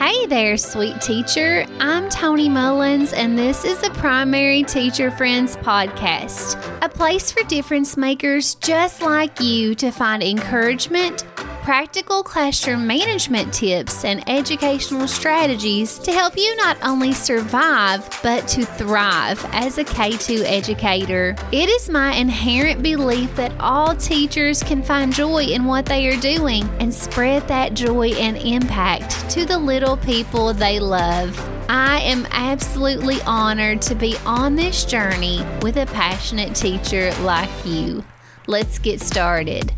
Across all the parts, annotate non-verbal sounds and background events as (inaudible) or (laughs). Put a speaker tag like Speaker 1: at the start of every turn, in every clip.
Speaker 1: Hey there, sweet teacher. I'm Toni Mullins, and this is the Primary Teacher Friends podcast, a place for difference makers just like you to find encouragement, practical classroom management tips, and educational strategies to help you not only survive, but to thrive as a K 2 educator. It is my inherent belief that all teachers can find joy in what they are doing and spread that joy and impact to the little people they love. I am absolutely honored to be on this journey with a passionate teacher like you. Let's get started.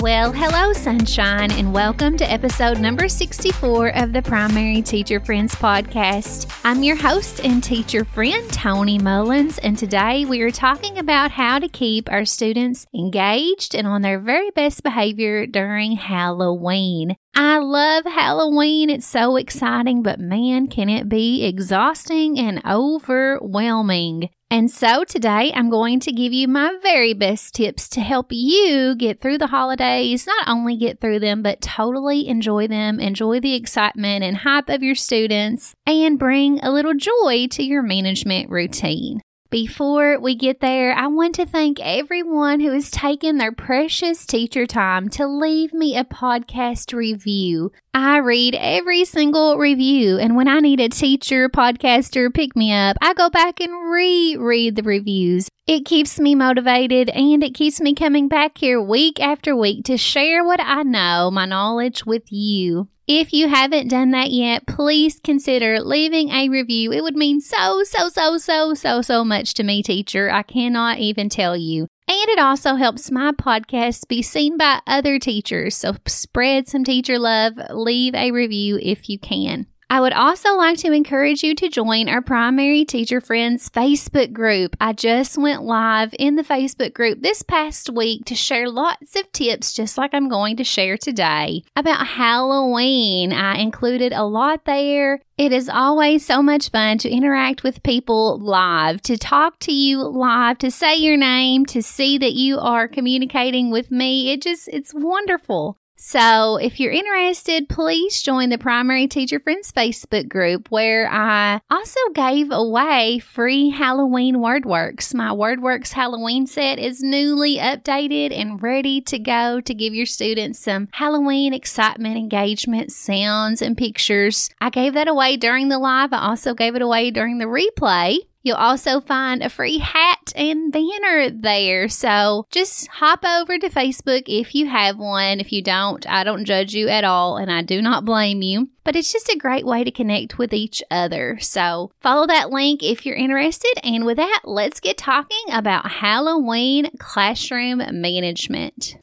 Speaker 1: Well, hello, sunshine, and welcome to episode number 64 of the Primary Teacher Friends podcast. I'm your host and teacher friend, Toni Mullins, and today we are talking about how to keep our students engaged and on their very best behavior during Halloween. I love Halloween. It's so exciting, but man, can it be exhausting and overwhelming. And so today I'm going to give you my very best tips to help you get through the holidays, not only get through them, but totally enjoy them, enjoy the excitement and hype of your students, and bring a little joy to your management routine. Before we get there, I want to thank everyone who has taken their precious teacher time to leave me a podcast review. I read every single review, and when I need a teacher, podcaster, pick me up, I go back and reread the reviews. It keeps me motivated and it keeps me coming back here week after week to share what I know, my knowledge with you. If you haven't done that yet, please consider leaving a review. It would mean so, so, so, so, so, so much to me, teacher. I cannot even tell you. And it also helps my podcast be seen by other teachers. So spread some teacher love. Leave a review if you can. I would also like to encourage you to join our Primary Teacher Friends Facebook group. I just went live in the Facebook group this past week to share lots of tips, just like I'm going to share today, about Halloween. I included a lot there. It is always so much fun to interact with people live, to talk to you live, to say your name, to see that you are communicating with me. It just, it's wonderful. So, if you're interested, please join the Primary Teacher Friends Facebook group where I also gave away free Halloween WordWorks. My WordWorks Halloween set is newly updated and ready to go to give your students some Halloween excitement, engagement, sounds, and pictures. I gave that away during the live. I also gave it away during the replay. You'll also find a free hat and banner there. So just hop over to Facebook if you have one. If you don't, I don't judge you at all and I do not blame you. But it's just a great way to connect with each other. So follow that link if you're interested. And with that, let's get talking about Halloween classroom management.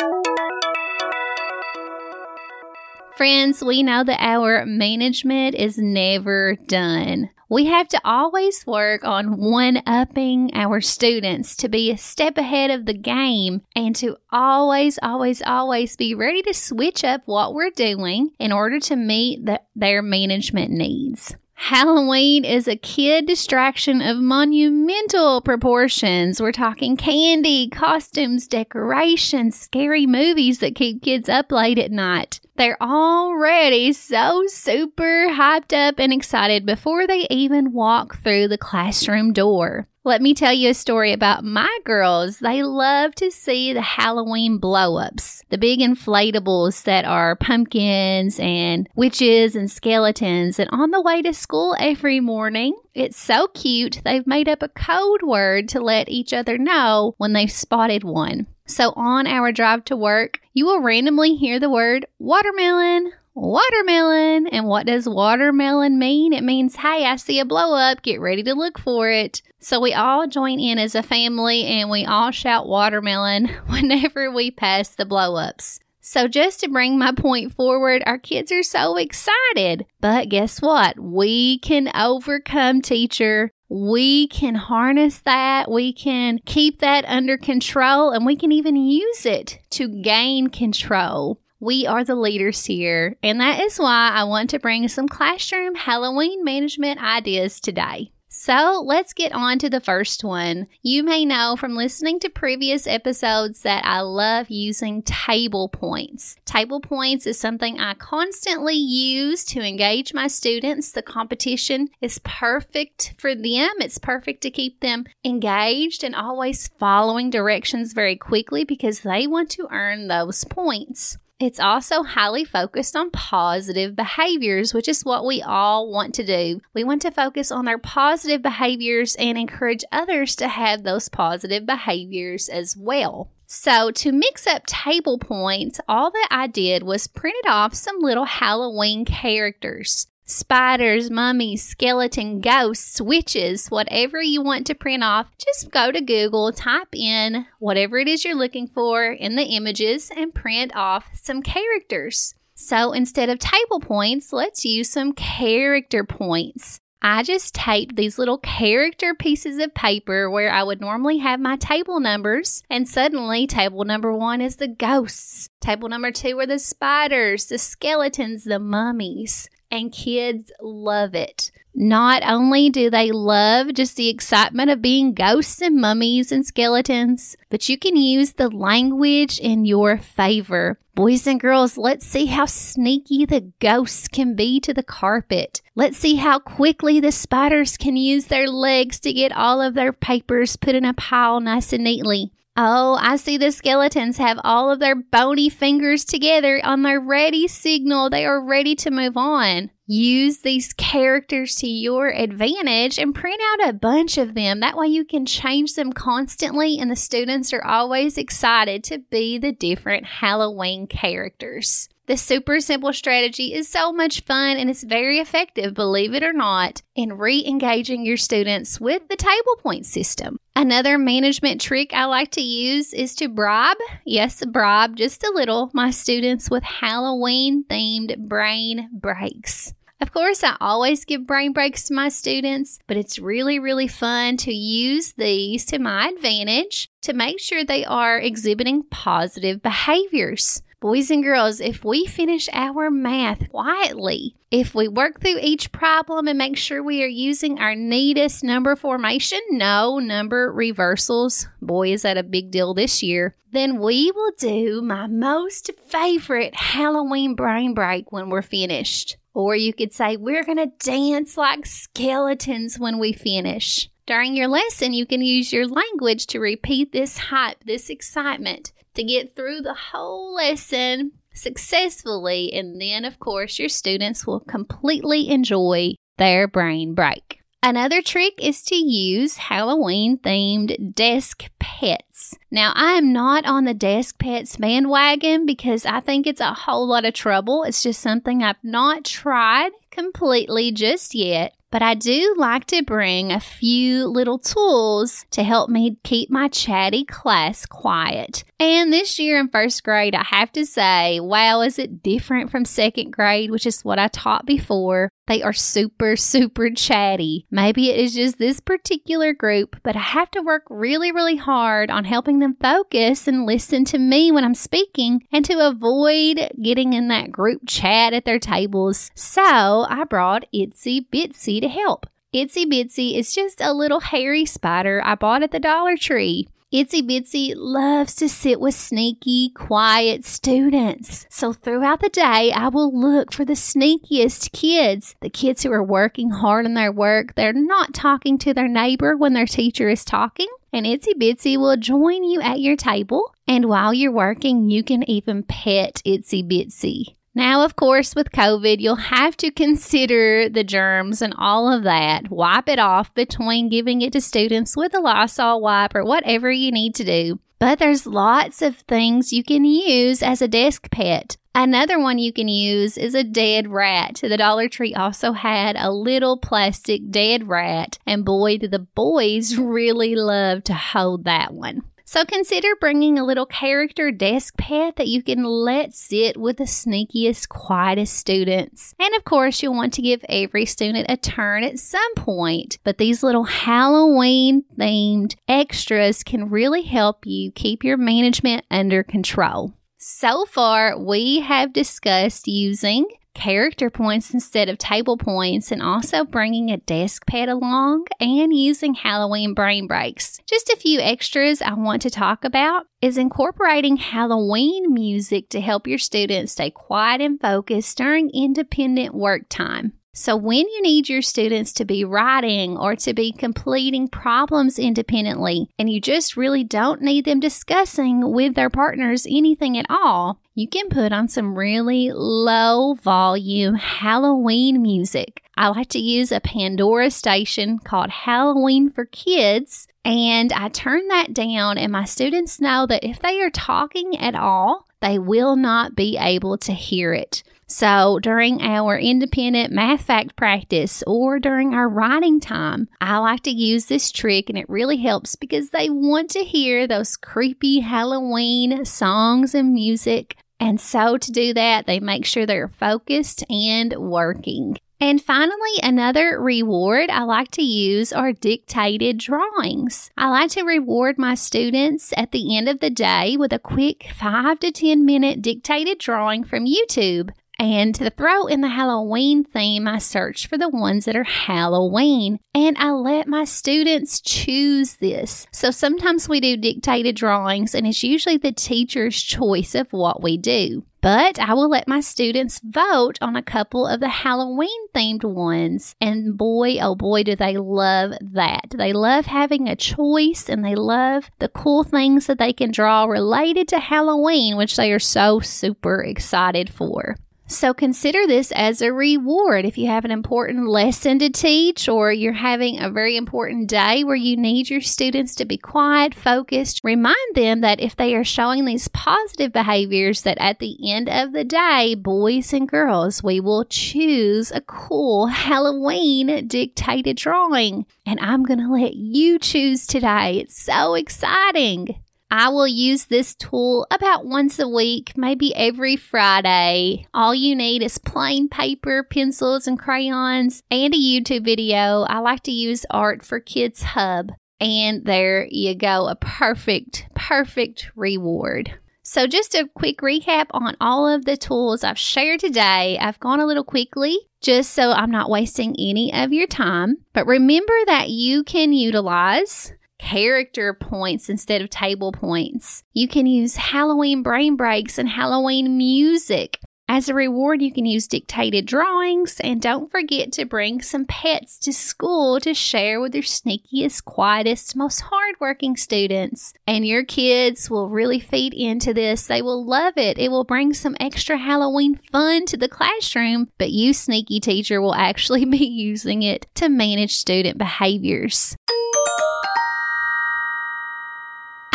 Speaker 1: Friends, we know that our management is never done. We have to always work on one upping our students to be a step ahead of the game and to always, always, always be ready to switch up what we're doing in order to meet the, their management needs. Halloween is a kid distraction of monumental proportions. We're talking candy, costumes, decorations, scary movies that keep kids up late at night. They're already so super hyped up and excited before they even walk through the classroom door. Let me tell you a story about my girls. They love to see the Halloween blow ups, the big inflatables that are pumpkins and witches and skeletons. And on the way to school every morning, it's so cute. They've made up a code word to let each other know when they've spotted one. So on our drive to work, you will randomly hear the word watermelon, watermelon. And what does watermelon mean? It means, hey, I see a blow up, get ready to look for it. So we all join in as a family and we all shout watermelon (laughs) whenever we pass the blow ups. So, just to bring my point forward, our kids are so excited. But guess what? We can overcome, teacher. We can harness that. We can keep that under control and we can even use it to gain control. We are the leaders here, and that is why I want to bring some classroom Halloween management ideas today. So let's get on to the first one. You may know from listening to previous episodes that I love using table points. Table points is something I constantly use to engage my students. The competition is perfect for them, it's perfect to keep them engaged and always following directions very quickly because they want to earn those points. It's also highly focused on positive behaviors, which is what we all want to do. We want to focus on their positive behaviors and encourage others to have those positive behaviors as well. So, to mix up table points, all that I did was printed off some little Halloween characters spiders, mummies, skeleton, ghosts, witches, whatever you want to print off, just go to Google, type in whatever it is you're looking for in the images, and print off some characters. So instead of table points, let's use some character points. I just taped these little character pieces of paper where I would normally have my table numbers, and suddenly table number one is the ghosts. Table number two are the spiders, the skeletons, the mummies and kids love it. Not only do they love just the excitement of being ghosts and mummies and skeletons, but you can use the language in your favor. Boys and girls, let's see how sneaky the ghosts can be to the carpet. Let's see how quickly the spiders can use their legs to get all of their papers put in a pile nice and neatly. Oh, I see the skeletons have all of their bony fingers together on their ready signal. They are ready to move on. Use these characters to your advantage and print out a bunch of them. That way you can change them constantly, and the students are always excited to be the different Halloween characters. This super simple strategy is so much fun and it's very effective, believe it or not, in re engaging your students with the table point system. Another management trick I like to use is to bribe, yes, bribe just a little, my students with Halloween themed brain breaks. Of course, I always give brain breaks to my students, but it's really, really fun to use these to my advantage to make sure they are exhibiting positive behaviors. Boys and girls, if we finish our math quietly, if we work through each problem and make sure we are using our neatest number formation, no number reversals, boy, is that a big deal this year, then we will do my most favorite Halloween brain break when we're finished. Or you could say, we're going to dance like skeletons when we finish. During your lesson, you can use your language to repeat this hype, this excitement to get through the whole lesson successfully. And then, of course, your students will completely enjoy their brain break. Another trick is to use Halloween themed desk pets. Now, I am not on the desk pets bandwagon because I think it's a whole lot of trouble. It's just something I've not tried completely just yet. But I do like to bring a few little tools to help me keep my chatty class quiet. And this year in first grade, I have to say, wow, is it different from second grade, which is what I taught before? They are super, (laughs) super chatty. Maybe it is just this particular group, but I have to work really, really hard on helping them focus and listen to me when I'm speaking and to avoid getting in that group chat at their tables. So I brought Itsy Bitsy to help. Itsy Bitsy is just a little hairy spider I bought at the Dollar Tree. Itsy Bitsy loves to sit with sneaky, quiet students. So throughout the day, I will look for the sneakiest kids, the kids who are working hard on their work. They're not talking to their neighbor when their teacher is talking. And Itsy Bitsy will join you at your table. And while you're working, you can even pet Itsy Bitsy. Now, of course, with COVID, you'll have to consider the germs and all of that. Wipe it off between giving it to students with a Lysol wipe or whatever you need to do. But there's lots of things you can use as a desk pet. Another one you can use is a dead rat. The Dollar Tree also had a little plastic dead rat, and boy, do the boys (laughs) really love to hold that one. So consider bringing a little character desk pad that you can let sit with the sneakiest, quietest students. And of course, you'll want to give every student a turn at some point. But these little Halloween themed extras can really help you keep your management under control. So far, we have discussed using character points instead of table points, and also bringing a desk pad along and using Halloween brain breaks. Just a few extras I want to talk about is incorporating Halloween music to help your students stay quiet and focused during independent work time. So, when you need your students to be writing or to be completing problems independently, and you just really don't need them discussing with their partners anything at all, you can put on some really low volume Halloween music. I like to use a Pandora station called Halloween for Kids, and I turn that down, and my students know that if they are talking at all, they will not be able to hear it. So during our independent math fact practice or during our writing time, I like to use this trick and it really helps because they want to hear those creepy Halloween songs and music. And so to do that, they make sure they're focused and working. And finally, another reward I like to use are dictated drawings. I like to reward my students at the end of the day with a quick 5 to 10 minute dictated drawing from YouTube. And to throw in the Halloween theme, I search for the ones that are Halloween and I let my students choose this. So sometimes we do dictated drawings and it's usually the teacher's choice of what we do. But I will let my students vote on a couple of the Halloween themed ones. And boy, oh boy, do they love that. They love having a choice and they love the cool things that they can draw related to Halloween, which they are so super excited for. So consider this as a reward. If you have an important lesson to teach or you're having a very important day where you need your students to be quiet, focused, remind them that if they are showing these positive behaviors that at the end of the day, boys and girls, we will choose a cool Halloween dictated drawing. And I'm going to let you choose today. It's so exciting. I will use this tool about once a week, maybe every Friday. All you need is plain paper, pencils, and crayons, and a YouTube video. I like to use Art for Kids Hub. And there you go, a perfect, perfect reward. So, just a quick recap on all of the tools I've shared today. I've gone a little quickly just so I'm not wasting any of your time. But remember that you can utilize character points instead of table points. You can use Halloween brain breaks and Halloween music. As a reward, you can use dictated drawings and don't forget to bring some pets to school to share with your sneakiest, quietest, most hardworking students. And your kids will really feed into this. They will love it. It will bring some extra Halloween fun to the classroom, but you, sneaky teacher, will actually (laughs) be using it to manage student behaviors.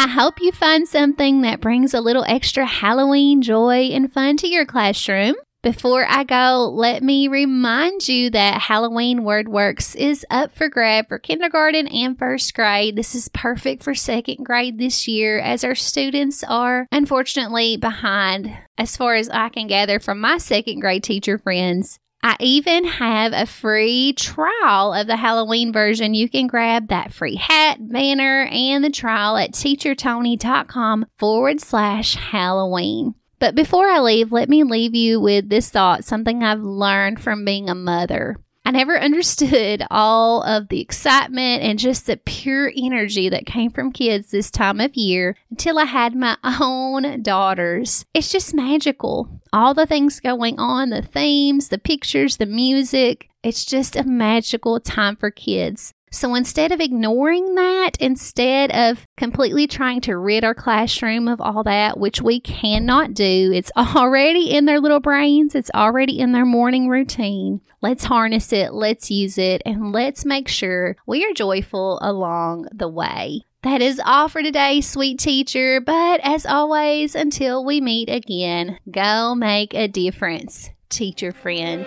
Speaker 1: I hope you find something that brings a little extra Halloween joy and fun to your classroom. Before I go, let me remind you that Halloween WordWorks is up for grab for kindergarten and first grade. This is perfect for second grade this year as our students are unfortunately behind as far as I can gather from my second grade teacher friends. I even have a free trial of the Halloween version. You can grab that free hat, banner, and the trial at teachertoni.com forward slash Halloween. But before I leave, let me leave you with this thought something I've learned from being a mother. I never understood all of the excitement and just the pure energy that came from kids this time of year until I had my (laughs) own daughters. It's just magical. All the things going on, the themes, the pictures, the music. It's just a magical time for kids. So instead of ignoring that, instead of completely trying to rid our classroom of all that, which we cannot do, it's (laughs) already in their little brains, it's already in their morning routine. Let's harness it, let's use it, and let's make sure we are joyful along the way. That is all for today, sweet teacher. But as always, until we meet again, go make a difference, teacher friend.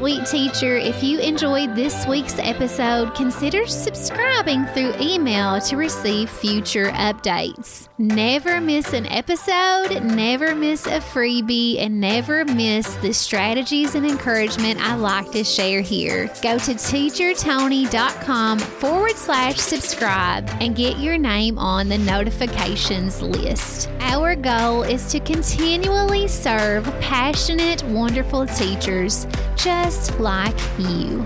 Speaker 1: Sweet teacher, if you enjoyed this week's episode, consider subscribing through email to receive future updates. Never miss an episode, never miss a freebie, and never miss the strategies and encouragement I like to share here. Go to teachertoni.com forward slash subscribe and get your name on the notifications list. Our goal is to continually serve passionate, wonderful teachers just like you.